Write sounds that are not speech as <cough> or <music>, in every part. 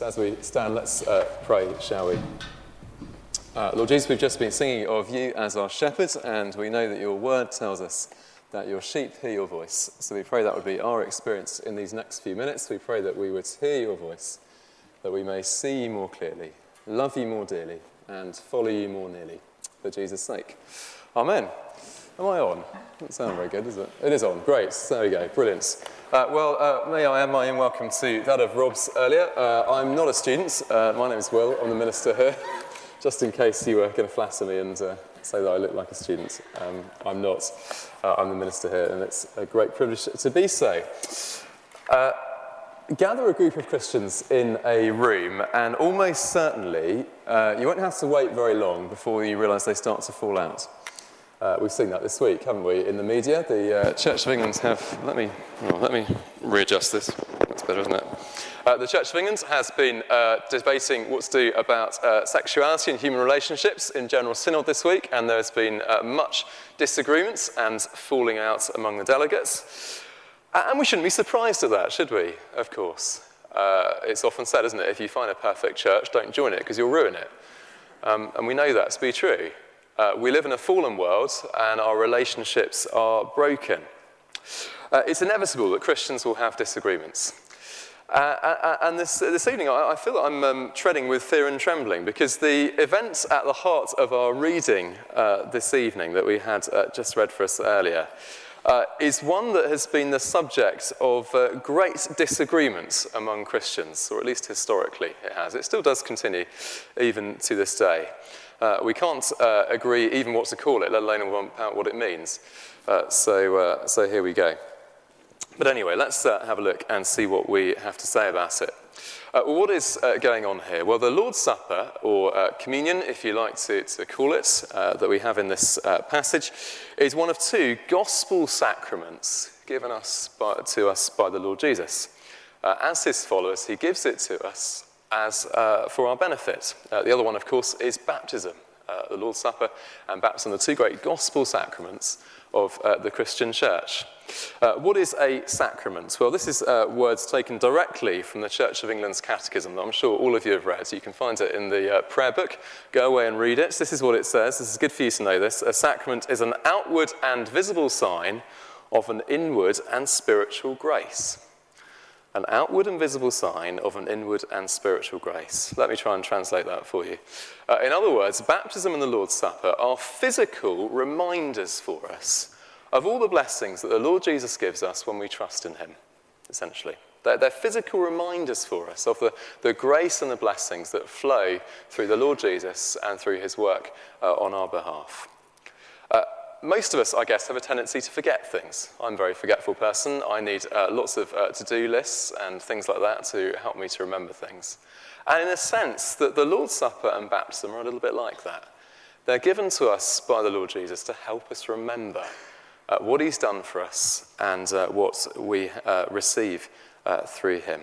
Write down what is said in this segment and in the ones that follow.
As we stand, let's uh, pray, shall we? Uh, Lord Jesus, we've just been singing of you as our shepherd, and we know that your word tells us that your sheep hear your voice. So we pray that would be our experience in these next few minutes. We pray that we would hear your voice, that we may see you more clearly, love you more dearly, and follow you more nearly, for Jesus' sake. Amen. Am I on? Doesn't sound very good, does it? It is on. Great. There we go. Brilliant. Uh, well, uh, may I add my own welcome to that of Rob's earlier. Uh, I'm not a student. Uh, my name is Will. I'm the minister here. <laughs> Just in case you were going to flatter me and uh, say that I look like a student. Um, I'm not. Uh, I'm the minister here, and it's a great privilege to be so. gather a group of Christians in a room, and almost certainly you won't have to wait very long before you realise they start to fall out. Uh, we've seen that this week, haven't we, in the media? The uh, Church of England have. Let me, oh, let me readjust this. That's better, isn't it? Uh, the Church of England has been uh, debating what to do about uh, sexuality and human relationships in General Synod this week, and there's been uh, much disagreement and falling out among the delegates. And we shouldn't be surprised at that, should we? Of course. it's often said, isn't it, if you find a perfect church, don't join it because you'll ruin it. Um, and we know that to be true. Uh, we live in a fallen world and our relationships are broken. Uh, it's inevitable that Christians will have disagreements. Uh, uh, uh and this, this evening, I, feel that I'm um, treading with fear and trembling because the events at the heart of our reading uh, this evening that we had just read for us earlier is one that has been the subject of great disagreements among Christians, or at least historically it has. It still does continue even to this day. Uh, we can't uh, agree even what to call it, let alone what it means. Uh, so, uh, so here we go. But anyway, let's uh, have a look and see what we have to say about it. Uh, what is going on here? Well, the Lord's Supper, or communion, if you like to, to call it, that we have in this passage, is one of two gospel sacraments given us by, to us by the Lord Jesus. as his followers, he gives it to us as uh, for our benefit. Uh, the other one, of course, is baptism, uh, the Lord's Supper and baptism, the two great gospel sacraments of uh, the Christian church. Uh, what is a sacrament? Well, this is uh, words taken directly from the Church of England's Catechism that I'm sure all of you have read. So you can find it in the prayer book. Go away and read it. This is what it says. This is good for you to know this. A sacrament is an outward and visible sign of an inward and spiritual grace an outward and visible sign of an inward and spiritual grace. Let me try and translate that for you. Uh, in other words, baptism and the Lord's Supper are physical reminders for us of all the blessings that the Lord Jesus gives us when we trust in Him, essentially. They're, they're physical reminders for us of the, the grace and the blessings that flow through the Lord Jesus and through His work uh, on our behalf. Most of us, I guess, have a tendency to forget things. I'm a very forgetful person. I need uh, lots of uh, to do lists and things like that to help me to remember things. And in a sense, that the Lord's Supper and baptism are a little bit like that. They're given to us by the Lord Jesus to help us remember uh, what he's done for us and uh, what we uh, receive uh, through him.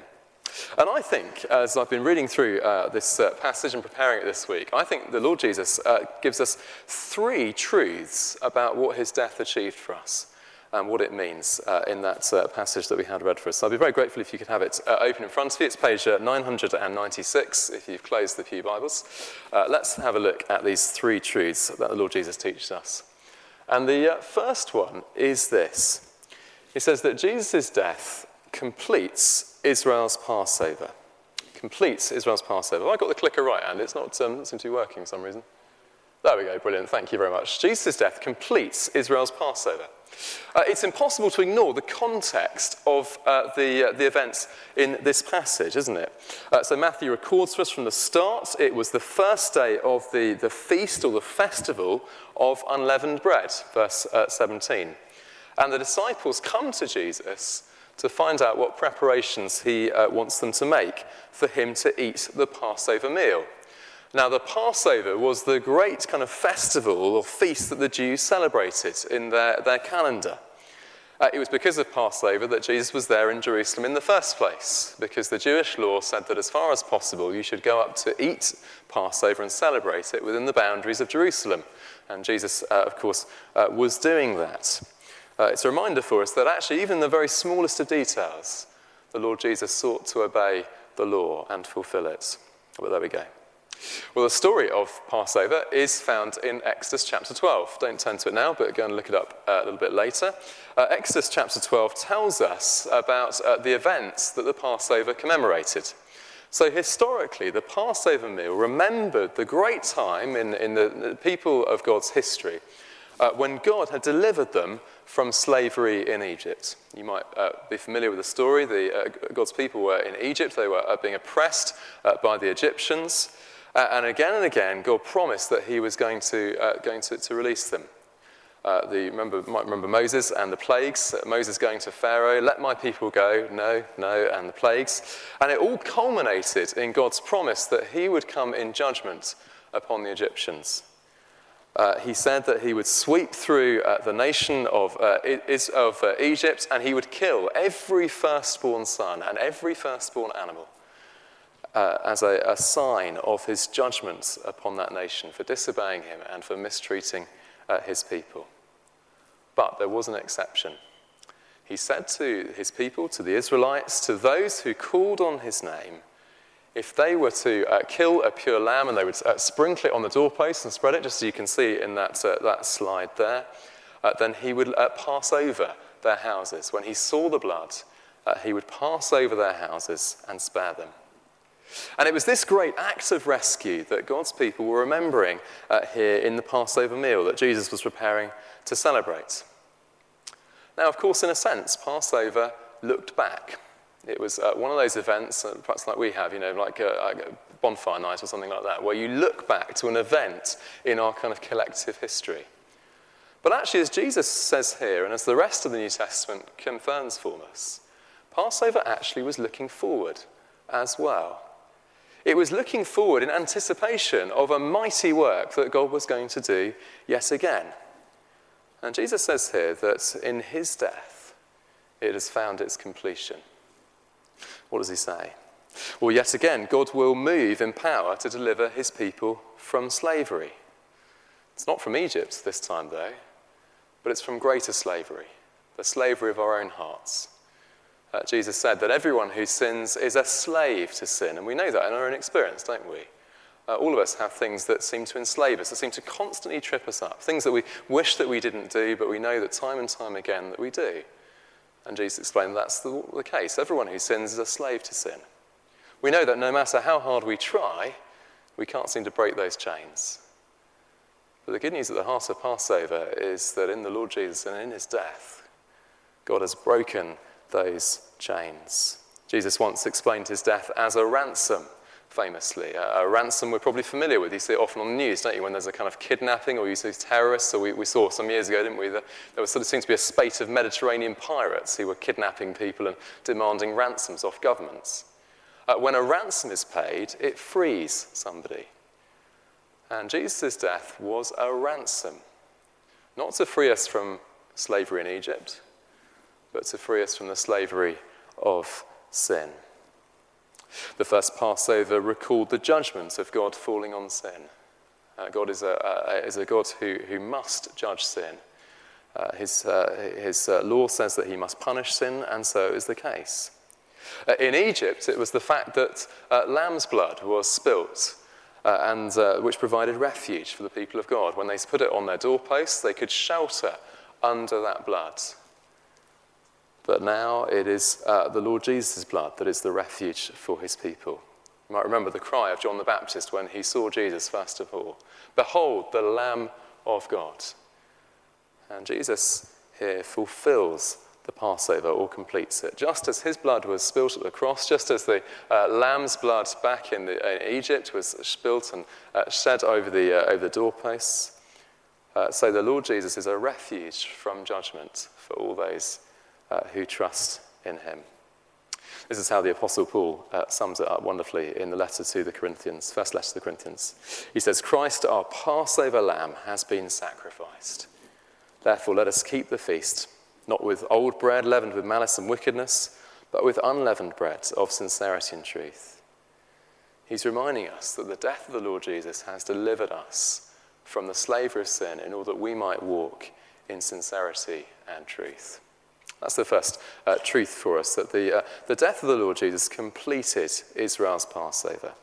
And I think, as I've been reading through uh, this uh, passage and preparing it this week, I think the Lord Jesus uh, gives us three truths about what his death achieved for us and what it means uh, in that uh, passage that we had read for us. So I'd be very grateful if you could have it uh, open in front of you. It's page 996 if you've closed the Pew Bibles. let's have a look at these three truths that the Lord Jesus teaches us. And the first one is this. He says that Jesus' death completes Israel's Passover. Completes Israel's Passover. I got the clicker right, and it's not um, seems to be working for some reason. There we go, brilliant. Thank you very much. Jesus' death completes Israel's Passover. Uh, it's impossible to ignore the context of uh, the, uh, the events in this passage, isn't it? Uh, so Matthew records for us from the start it was the first day of the, the feast or the festival of unleavened bread, verse uh, 17. And the disciples come to Jesus to find out what preparations he uh, wants them to make for him to eat the Passover meal. Now, the Passover was the great kind of festival or feast that the Jews celebrated in their, their calendar. Uh, it was because of Passover that Jesus was there in Jerusalem in the first place, because the Jewish law said that as far as possible you should go up to eat Passover and celebrate it within the boundaries of Jerusalem. And Jesus, uh, of course, uh, was doing that. Uh, it's a reminder for us that actually, even the very smallest of details, the Lord Jesus sought to obey the law and fulfill it. But there we go. Well, the story of Passover is found in Exodus chapter 12. Don't turn to it now, but go and look it up uh, a little bit later. Uh, Exodus chapter 12 tells us about uh, the events that the Passover commemorated. So, historically, the Passover meal remembered the great time in, in the, the people of God's history uh, when God had delivered them from slavery in Egypt. You might uh, be familiar with the story. The, uh, God's people were in Egypt, they were uh, being oppressed uh, by the Egyptians. Uh, and again and again, God promised that He was going to, going to, to release them. The, remember, might remember Moses and the plagues. Moses going to Pharaoh, let my people go. No, no, and the plagues. And it all culminated in God's promise that he would come in judgment upon the Egyptians. Uh, he said that he would sweep through uh, the nation of, uh, is, of uh, Egypt and he would kill every firstborn son and every firstborn animal uh, as a, a, sign of his judgment upon that nation for disobeying him and for mistreating uh, his people. But there was an exception. He said to his people, to the Israelites, to those who called on his name, if they were to uh, kill a pure lamb and they would uh, sprinkle it on the doorpost and spread it, just so you can see in that, uh, that slide there, uh, then he would uh, pass over their houses. When he saw the blood, uh, he would pass over their houses and spare them. And it was this great act of rescue that God's people were remembering here in the Passover meal that Jesus was preparing to celebrate. Now, of course, in a sense, Passover looked back. It was uh, one of those events, uh, perhaps like we have, you know, like a, a, bonfire night or something like that, where you look back to an event in our kind of collective history. But actually, as Jesus says here, and as the rest of the New Testament confirms for us, Passover actually was looking forward as well. It was looking forward in anticipation of a mighty work that God was going to do yet again. And Jesus says here that in his death, it has found its completion. What does he say? Well, yet again, God will move in power to deliver his people from slavery. It's not from Egypt this time, though, but it's from greater slavery, the slavery of our own hearts. Uh, Jesus said that everyone who sins is a slave to sin, and we know that in our own experience, don't we? Uh, all of us have things that seem to enslave us, that seem to constantly trip us up, things that we wish that we didn't do, but we know that time and time again that we do. And Jesus explained that's the, the case. Everyone who sins is a slave to sin. We know that no matter how hard we try, we can't seem to break those chains. But the good news at the heart of Passover is that in the Lord Jesus and in his death, God has broken those chains. Jesus once explained his death as a ransom famously. A, a, ransom we're probably familiar with. You see it often on the news, don't you, when there's a kind of kidnapping or you see terrorists. So we, we saw some years ago, didn't we, that there was sort of seems to be a spate of Mediterranean pirates who were kidnapping people and demanding ransoms off governments. Uh, when a ransom is paid, it frees somebody. And Jesus' death was a ransom, not to free us from slavery in Egypt, but to free us from the slavery of sin. The first Passover recalled the judgment of God falling on sin. Uh, God is a, uh, is a God who, who must judge sin. Uh, his uh, his uh, law says that he must punish sin, and so is the case. Uh, in Egypt, it was the fact that lamb's blood was spilt, and which provided refuge for the people of God. When they put it on their doorposts, they could shelter under that blood. But now it is uh, the Lord Jesus' blood that is the refuge for his people. You might remember the cry of John the Baptist when he saw Jesus first of all Behold, the Lamb of God. And Jesus here fulfills the Passover or completes it. Just as his blood was spilt at the cross, just as the uh, lamb's blood back in, the, in, Egypt was spilt and uh, shed over the, uh, over the doorposts, uh, so the Lord Jesus is a refuge from judgment for all those uh, who trust in him. This is how the Apostle Paul uh, sums it up wonderfully in the letter to the Corinthians, first letter to the Corinthians. He says, Christ, our Passover lamb, has been sacrificed. Therefore, let us keep the feast, not with old bread leavened with malice and wickedness, but with unleavened bread of sincerity and truth. He's reminding us that the death of the Lord Jesus has delivered us from the slavery of sin in order that we might walk in sincerity and truth. That's the first uh, truth for us that the, uh, the death of the Lord Jesus completed Israel's Passover.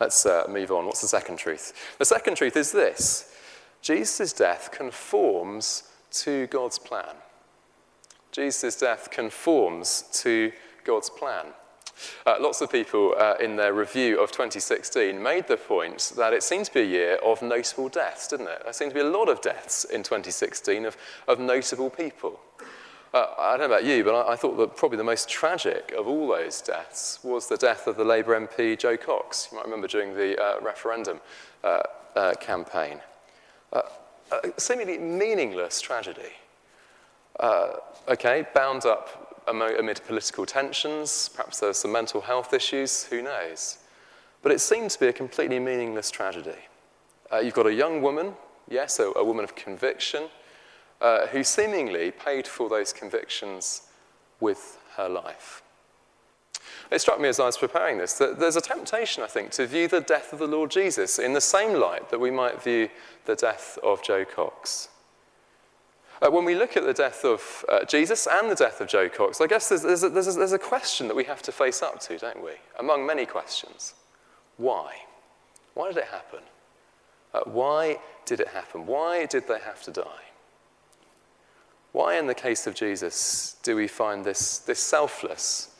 Let's uh, move on. What's the second truth? The second truth is this Jesus' death conforms to God's plan. Jesus' death conforms to God's plan. Uh, lots of people uh, in their review of 2016 made the point that it seemed to be a year of notable deaths, didn't it? There seemed to be a lot of deaths in 2016 of, of notable people. Uh, I don't know about you, but I, I, thought that probably the most tragic of all those deaths was the death of the Labour MP Jo Cox. You might remember during the uh, referendum uh, uh, campaign. Uh, a seemingly meaningless tragedy. okay, bound up amid political tensions, perhaps there's some mental health issues, who knows? But it seemed to be a completely meaningless tragedy. you've got a young woman, yes, a, a woman of conviction, uh, who seemingly paid for those convictions with her life. It struck me as I was preparing this that there's a temptation, I think, to view the death of the Lord Jesus in the same light that we might view the death of Jo Cox. Uh, when we look at the death of uh, Jesus and the death of Jo Cox, I guess there's, there's, a, there's, a, there's a question that we have to face up to, don't we? Among many questions. Why? Why did it happen? Uh, why did it happen? Why did they have to die? Why, in the case of Jesus, do we find this, this selfless,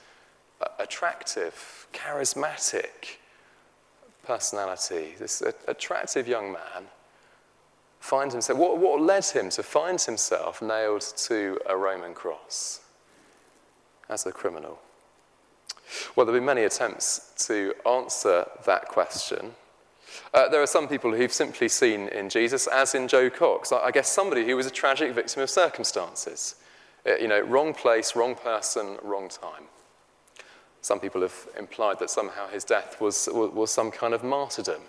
attractive, charismatic personality, this attractive young man, find himself? What, what led him to find himself nailed to a Roman cross as a criminal? Well, there have been many attempts to answer that question. Uh, there are some people who've simply seen in Jesus, as in Jo Cox, I guess somebody who was a tragic victim of circumstances. Uh, you know, wrong place, wrong person, wrong time. Some people have implied that somehow his death was, was some kind of martyrdom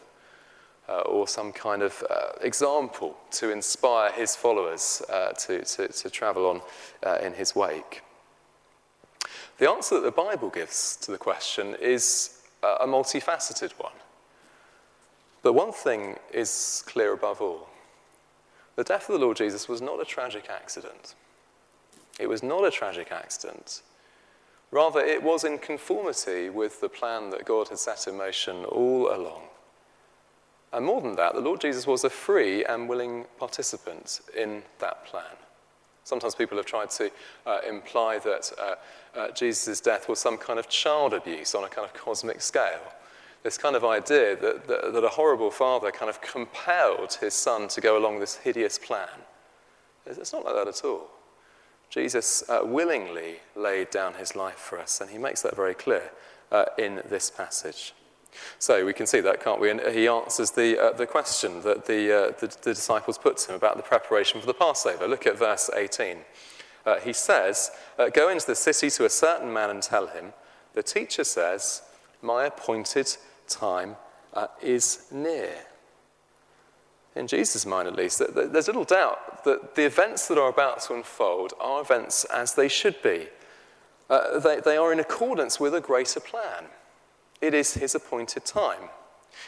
uh, or some kind of uh, example to inspire his followers uh, to, to, to, travel on uh, in his wake. The answer that the Bible gives to the question is a multifaceted one. But one thing is clear above all the death of the Lord Jesus was not a tragic accident. It was not a tragic accident. Rather, it was in conformity with the plan that God had set in motion all along. And more than that, the Lord Jesus was a free and willing participant in that plan. Sometimes people have tried to uh, imply that uh, uh, Jesus' death was some kind of child abuse on a kind of cosmic scale this kind of idea that, that, that, a horrible father kind of compelled his son to go along this hideous plan. It's not like that at all. Jesus uh, willingly laid down his life for us, and he makes that very clear uh, in this passage. So we can see that, can't we? And he answers the, uh, the question that the, uh, the, the, disciples put to him about the preparation for the Passover. Look at verse 18. Uh, he says, uh, Go into the city to a certain man and tell him, The teacher says, My appointed time uh, is near. In Jesus' mind, at least, there's little doubt that the events that are about to unfold are events as they should be. Uh, they, they are in accordance with a greater plan. It is his appointed time.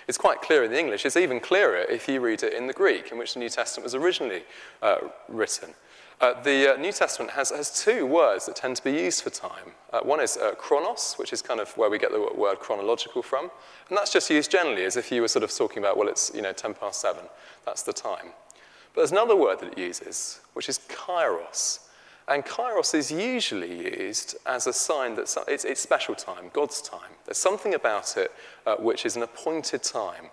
It's quite clear in the English. It's even clearer if you read it in the Greek, in which the New Testament was originally uh, written. Uh, the uh, New Testament has, has two words that tend to be used for time. Uh, one is uh, chronos, which is kind of where we get the word chronological from, and that's just used generally as if you were sort of talking about, well, it's you know 10 past 7, that's the time. But there's another word that it uses, which is kairos. And kairos is usually used as a sign that it's, it's special time, God's time. There's something about it uh, which is an appointed time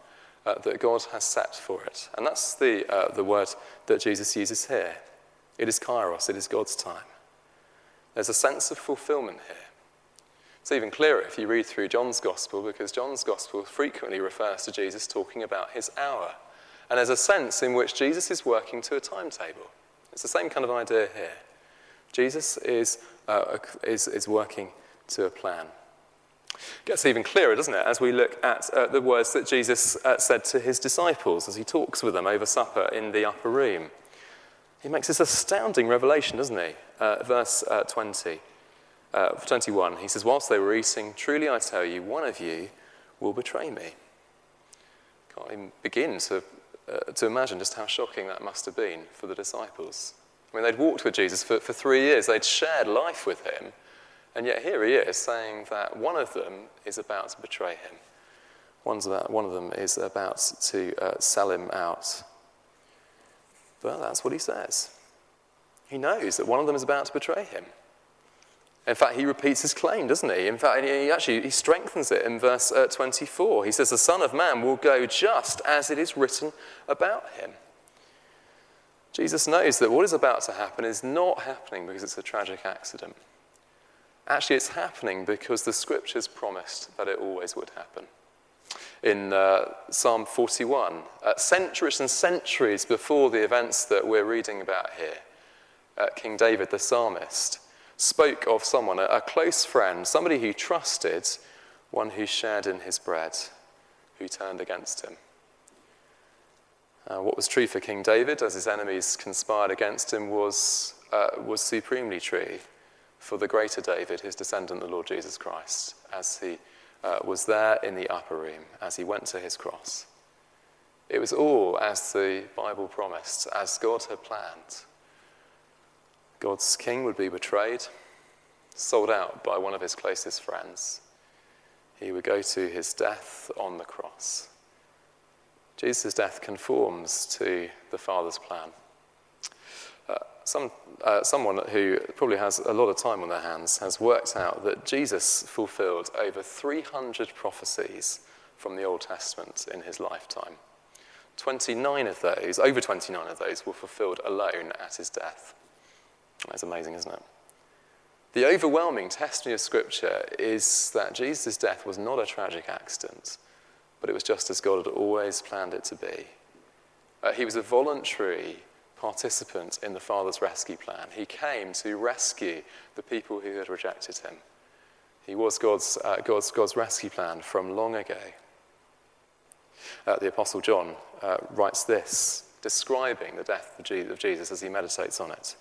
uh, that God has set for it. And that's the, the word that Jesus uses here. It is kairos, it is God's time. There's a sense of fulfillment here. It's even clearer if you read through John's Gospel, because John's Gospel frequently refers to Jesus talking about his hour. And there's a sense in which Jesus is working to a timetable. It's the same kind of idea here. Jesus is, uh, is, is working to a plan. It gets even clearer, doesn't it, as we look at uh, the words that Jesus uh, said to his disciples as he talks with them over supper in the upper room. He makes this astounding revelation, doesn't he? Uh, verse uh, 20, uh, 21, he says, Whilst they were eating, truly I tell you, one of you will betray me. Can't even begin to, uh, to imagine just how shocking that must have been for the disciples. I mean, they'd walked with Jesus for, for three years, they'd shared life with him, and yet here he is saying that one of them is about to betray him. About, one of them is about to uh, sell him out. But that's what he says. He knows that one of them is about to betray him. In fact, he repeats his claim, doesn't he? In fact, he actually he strengthens it in verse uh, 24. He says, The Son of Man will go just as it is written about him. Jesus knows that what is about to happen is not happening because it's a tragic accident. Actually, it's happening because the scriptures promised that it always would happen. In uh, Psalm 41, uh, centuries and centuries before the events that we're reading about here, uh, King David the psalmist spoke of someone, a close friend, somebody who trusted, one who shared in his bread, who turned against him. Uh, what was true for King David as his enemies conspired against him was, uh, was supremely true for the greater David, his descendant, the Lord Jesus Christ, as he uh, was there in the upper room, as he went to his cross. It was all as the Bible promised, as God had planned. God's king would be betrayed, sold out by one of his closest friends. He would go to his death on the cross. Jesus' death conforms to the Father's plan. Some, uh, someone who probably has a lot of time on their hands has worked out that Jesus fulfilled over 300 prophecies from the Old Testament in his lifetime. 29 of those, over 29 of those, were fulfilled alone at his death. That's amazing, isn't it? The overwhelming testimony of Scripture is that Jesus' death was not a tragic accident, but it was just as God had always planned it to be. Uh, he was a voluntary participant in the Father's rescue plan. He came to rescue the people who had rejected him. He was God's, uh, God's, God's rescue plan from long ago. Uh, the Apostle John uh, writes this, describing the death of Jesus as he meditates on it.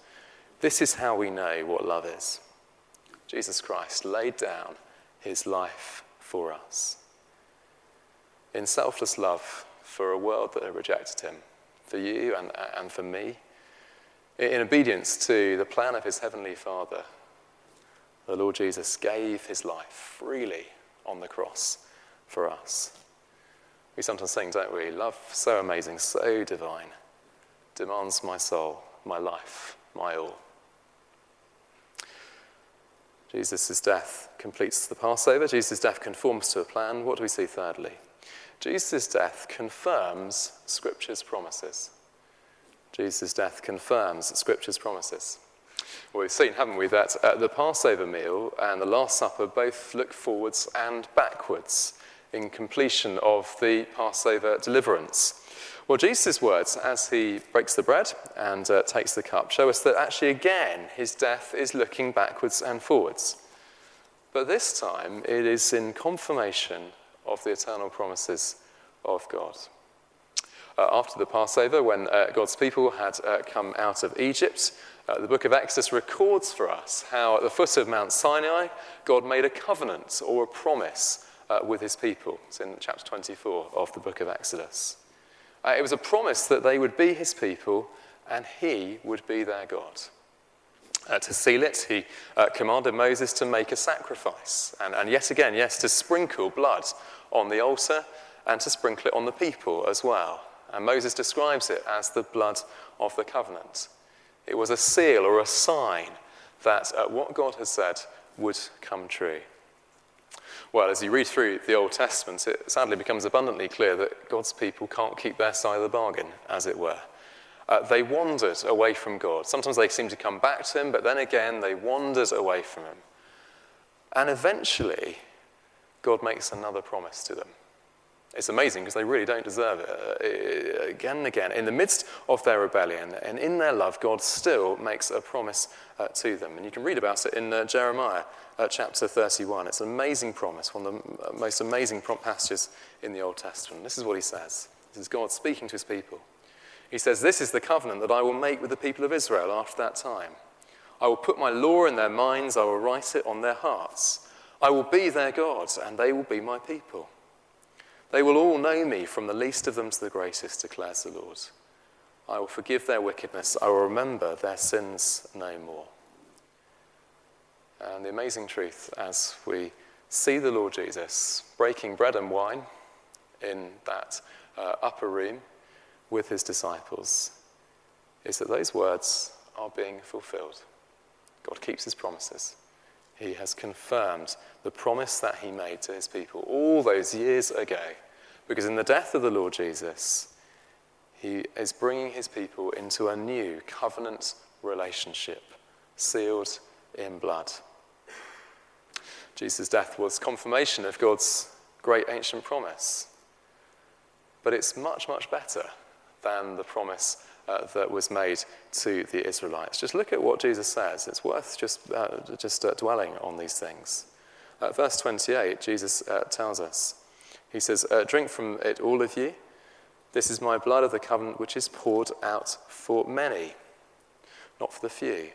This is how we know what love is. Jesus Christ laid down his life for us. In selfless love for a world that had rejected him, for you and, and for me, in obedience to the plan of his heavenly Father, the Lord Jesus gave his life freely on the cross for us. We sometimes sing, don't we? Love so amazing, so divine, demands my soul, my life, my all. Jesus' death completes the Passover. Jesus' death conforms to a plan. What do we see thirdly? Jesus' death confirms Scripture's promises. Jesus' death confirms Scripture's promises. Well, we've seen, haven't we, that uh, the Passover meal and the Last Supper both look forwards and backwards in completion of the Passover deliverance. Well, Jesus' words as he breaks the bread and uh, takes the cup show us that actually, again, his death is looking backwards and forwards. But this time, it is in confirmation of the eternal promises of God. Uh, after the Passover, when uh, God's people had uh, come out of Egypt, uh, the book of Exodus records for us how at the foot of Mount Sinai, God made a covenant or a promise uh, with his people. It's in chapter 24 of the book of Exodus. Uh, it was a promise that they would be his people and he would be their God. Uh, to seal it, he uh, commanded Moses to make a sacrifice. And, and yet again, yes, to sprinkle blood on the altar and to sprinkle it on the people as well. And Moses describes it as the blood of the covenant. It was a seal or a sign that uh, what God has said would come true. Well, as you read through the Old Testament, it sadly becomes abundantly clear that God's people can't keep their side of the bargain, as it were. Uh, they wandered away from God. Sometimes they seem to come back to Him, but then again, they wandered away from Him. And eventually, God makes another promise to them. It's amazing because they really don't deserve it. Uh, again and again, in the midst of their rebellion and in their love, God still makes a promise uh, to them. And you can read about it in uh, Jeremiah uh, chapter 31. It's an amazing promise, one of the most amazing passages in the Old Testament. This is what he says. This is God speaking to his people. He says, This is the covenant that I will make with the people of Israel after that time. I will put my law in their minds, I will write it on their hearts. I will be their God, and they will be my people. They will all know me, from the least of them to the greatest, declares the Lord. I will forgive their wickedness. I will remember their sins no more. And the amazing truth as we see the Lord Jesus breaking bread and wine in that uh, upper room with his disciples is that those words are being fulfilled. God keeps his promises. He has confirmed the promise that he made to his people all those years ago. Because in the death of the Lord Jesus, he is bringing his people into a new covenant relationship, sealed in blood. Jesus' death was confirmation of God's great ancient promise. But it's much, much better than the promise uh, that was made to the Israelites. Just look at what Jesus says. It's worth just, uh, just uh, dwelling on these things. verse 28, Jesus uh, tells us, He says, uh, Drink from it, all of you. This is my blood of the covenant, which is poured out for many, not for the few.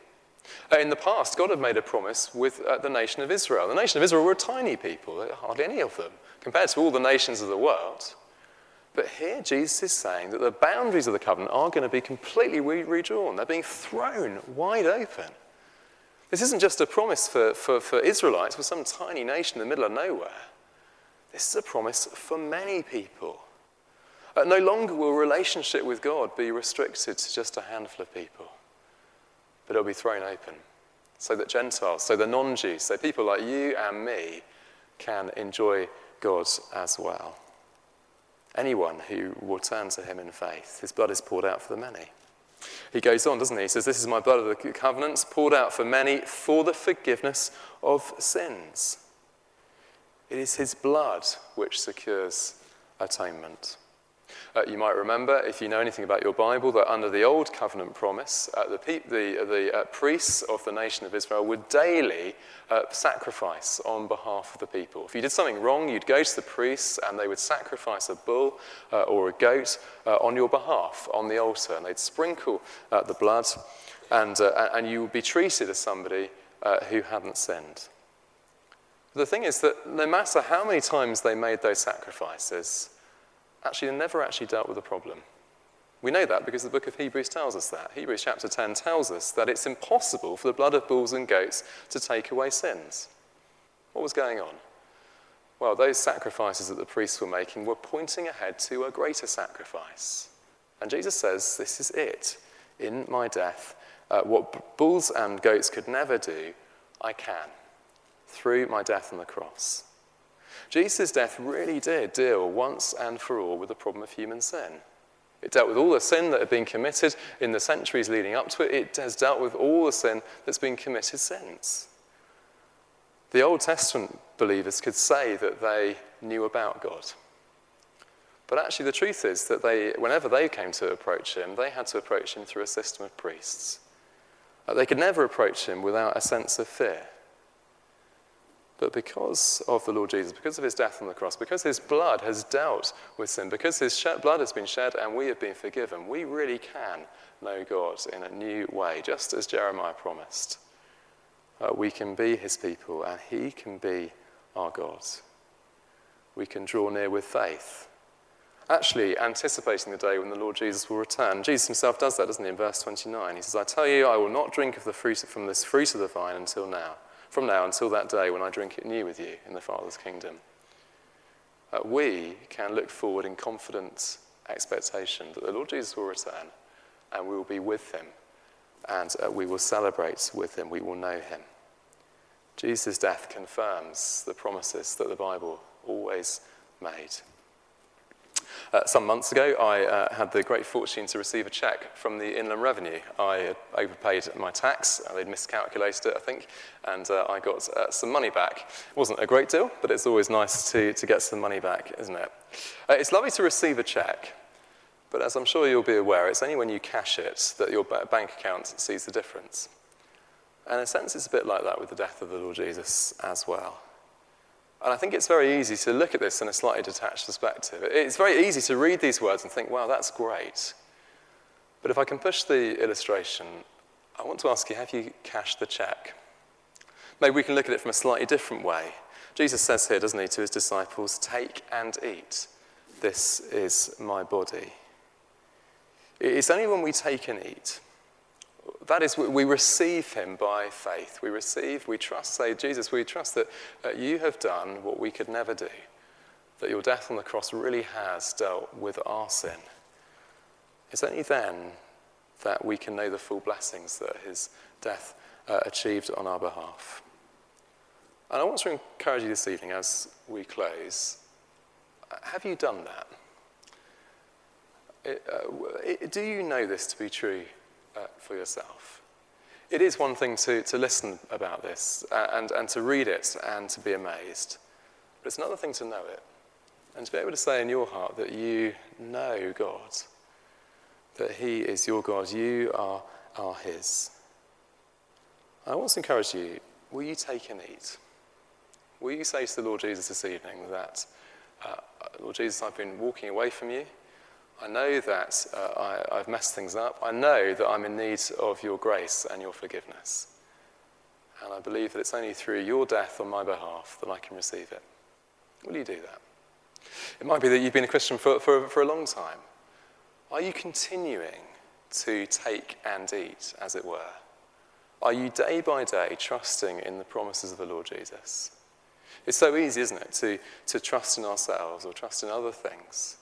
Uh, in the past, God had made a promise with the nation of Israel. The nation of Israel were a tiny people, hardly any of them, compared to all the nations of the world. But here, Jesus is saying that the boundaries of the covenant are going to be completely re- redrawn. They're being thrown wide open. This isn't just a promise for, for, for Israelites, for some tiny nation in the middle of nowhere. This is a promise for many people. Uh, no longer will relationship with God be restricted to just a handful of people, but it'll be thrown open so that Gentiles, so the non Jews, so people like you and me can enjoy God as well anyone who will turn to him in faith. His blood is poured out for the many. He goes on, doesn't he? He says, This is my blood of the covenants, poured out for many for the forgiveness of sins. It is his blood which secures atonement. Uh, you might remember, if you know anything about your Bible, that under the Old Covenant promise, uh, the, pe- the, the uh, priests of the nation of Israel would daily uh, sacrifice on behalf of the people. If you did something wrong, you'd go to the priests and they would sacrifice a bull uh, or a goat uh, on your behalf on the altar, and they'd sprinkle the blood, and, and you would be treated as somebody who hadn't sinned. The thing is that no matter how many times they made those sacrifices, actually they never actually dealt with the problem. We know that because the book of Hebrews tells us that. Hebrews chapter 10 tells us that it's impossible for the blood of bulls and goats to take away sins. What was going on? Well, those sacrifices that the priests were making were pointing ahead to a greater sacrifice. And Jesus says, This is it. In my death, uh, what bulls and goats could never do, I can, through my death on the cross. Jesus' death really did deal once and for all with the problem of human sin. It dealt with all the sin that had been committed in the centuries leading up to it. It has dealt with all the sin that's been committed since. The Old Testament believers could say that they knew about God. But actually, the truth is that they, whenever they came to approach him, they had to approach him through a system of priests. Uh, they could never approach him without a sense of fear. But because of the Lord Jesus, because of his death on the cross, because his blood has dealt with sin, because his blood has been shed and we have been forgiven, we really can know God in a new way, just as Jeremiah promised. Uh, we can be his people and he can be our God. We can draw near with faith. Actually, anticipating the day when the Lord Jesus will return. Jesus himself does that, doesn't he, in verse 29? He says, I tell you, I will not drink of the fruit from this fruit of the vine until now from now until that day when I drink it new with you in the Father's kingdom. Uh, we can look forward in confident expectation that the Lord Jesus will return and we will be with him and uh, we will celebrate with him, we will know him. Jesus' death confirms the promises that the Bible always made. Uh, some months ago, I uh, had the great fortune to receive a cheque from the Inland Revenue. I had overpaid my tax, they'd miscalculated it, I think, and uh, I got uh, some money back. It wasn't a great deal, but it's always nice to, to get some money back, isn't it? Uh, it's lovely to receive a cheque, but as I'm sure you'll be aware, it's only when you cash it that your bank account sees the difference. And in a sense, it's a bit like that with the death of the Lord Jesus as well. And I think it's very easy to look at this in a slightly detached perspective. It's very easy to read these words and think, wow, that's great. But if I can push the illustration, I want to ask you have you cashed the check? Maybe we can look at it from a slightly different way. Jesus says here, doesn't he, to his disciples, Take and eat. This is my body. It's only when we take and eat. That is, we receive him by faith. We receive, we trust, say, Jesus, we trust that uh, you have done what we could never do, that your death on the cross really has dealt with our sin. It's only then that we can know the full blessings that his death uh, achieved on our behalf. And I want to encourage you this evening as we close have you done that? It, uh, it, do you know this to be true uh, for yourself? It is one thing to, to listen about this uh, and, and to read it and to be amazed, but it's another thing to know it and to be able to say in your heart that you know God, that He is your God, you are, are His. I want to encourage you will you take and eat? Will you say to the Lord Jesus this evening that, uh, Lord Jesus, I've been walking away from you? I know that uh, I, have messed things up. I know that I'm in need of your grace and your forgiveness. And I believe that it's only through your death on my behalf that I can receive it. Will you do that? It might be that you've been a Christian for, for, for a long time. Are you continuing to take and eat, as it were? Are you day by day trusting in the promises of the Lord Jesus? It's so easy, isn't it, to, to trust in ourselves or trust in other things.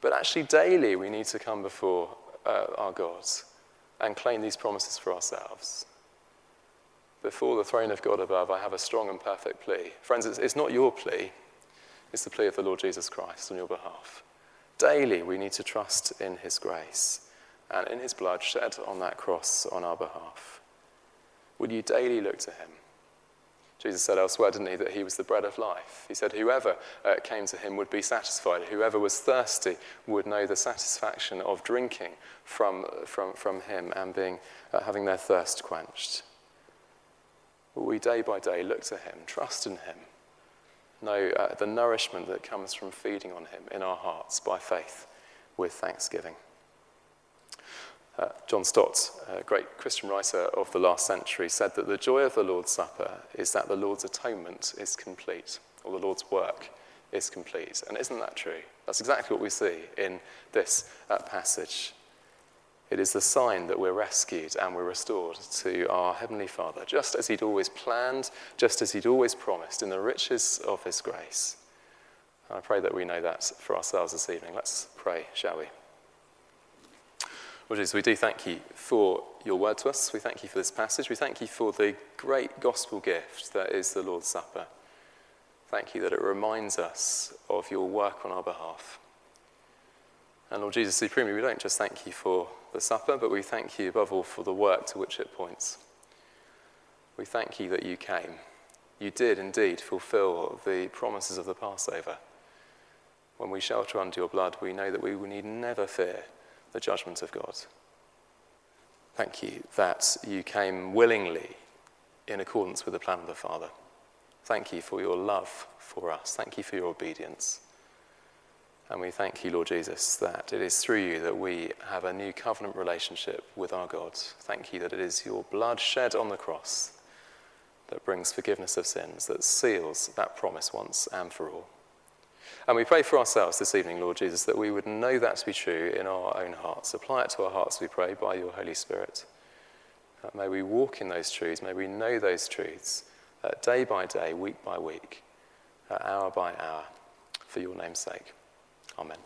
But actually, daily, we need to come before uh, our God and claim these promises for ourselves. Before the throne of God above, I have a strong and perfect plea. Friends, it's, it's not your plea, it's the plea of the Lord Jesus Christ on your behalf. Daily, we need to trust in his grace and in his blood shed on that cross on our behalf. Would you daily look to him? Jesus said elsewhere, didn't he, that he was the bread of life. He said, Whoever uh, came to him would be satisfied. Whoever was thirsty would know the satisfaction of drinking from, from, from him and being, uh, having their thirst quenched. We day by day look to him, trust in him, know uh, the nourishment that comes from feeding on him in our hearts by faith with thanksgiving? Uh, John Stott, a great Christian writer of the last century, said that the joy of the Lord's Supper is that the Lord's atonement is complete, or the Lord's work is complete. And isn't that true? That's exactly what we see in this uh, passage. It is the sign that we're rescued and we're restored to our Heavenly Father, just as He'd always planned, just as He'd always promised, in the riches of His grace. And I pray that we know that for ourselves this evening. Let's pray, shall we? Lord Jesus, we do thank you for your word to us. We thank you for this passage. We thank you for the great gospel gift that is the Lord's Supper. Thank you that it reminds us of your work on our behalf. And Lord Jesus, supremely, we don't just thank you for the supper, but we thank you above all for the work to which it points. We thank you that you came. You did indeed fulfill the promises of the Passover. When we shelter under your blood, we know that we need never fear the judgment of God. Thank you that you came willingly in accordance with the plan of the Father. Thank you for your love for us. Thank you for your obedience. And we thank you, Lord Jesus, that it is through you that we have a new covenant relationship with our God. Thank you that it is your blood shed on the cross that brings forgiveness of sins, that seals that promise once and for all. And we pray for ourselves this evening, Lord Jesus, that we would know that to be true in our own hearts. Apply it to our hearts, we pray, by your Holy Spirit. Uh, may we walk in those truths. May we know those truths uh, day by day, week by week, uh, hour by hour, for your name's sake. Amen.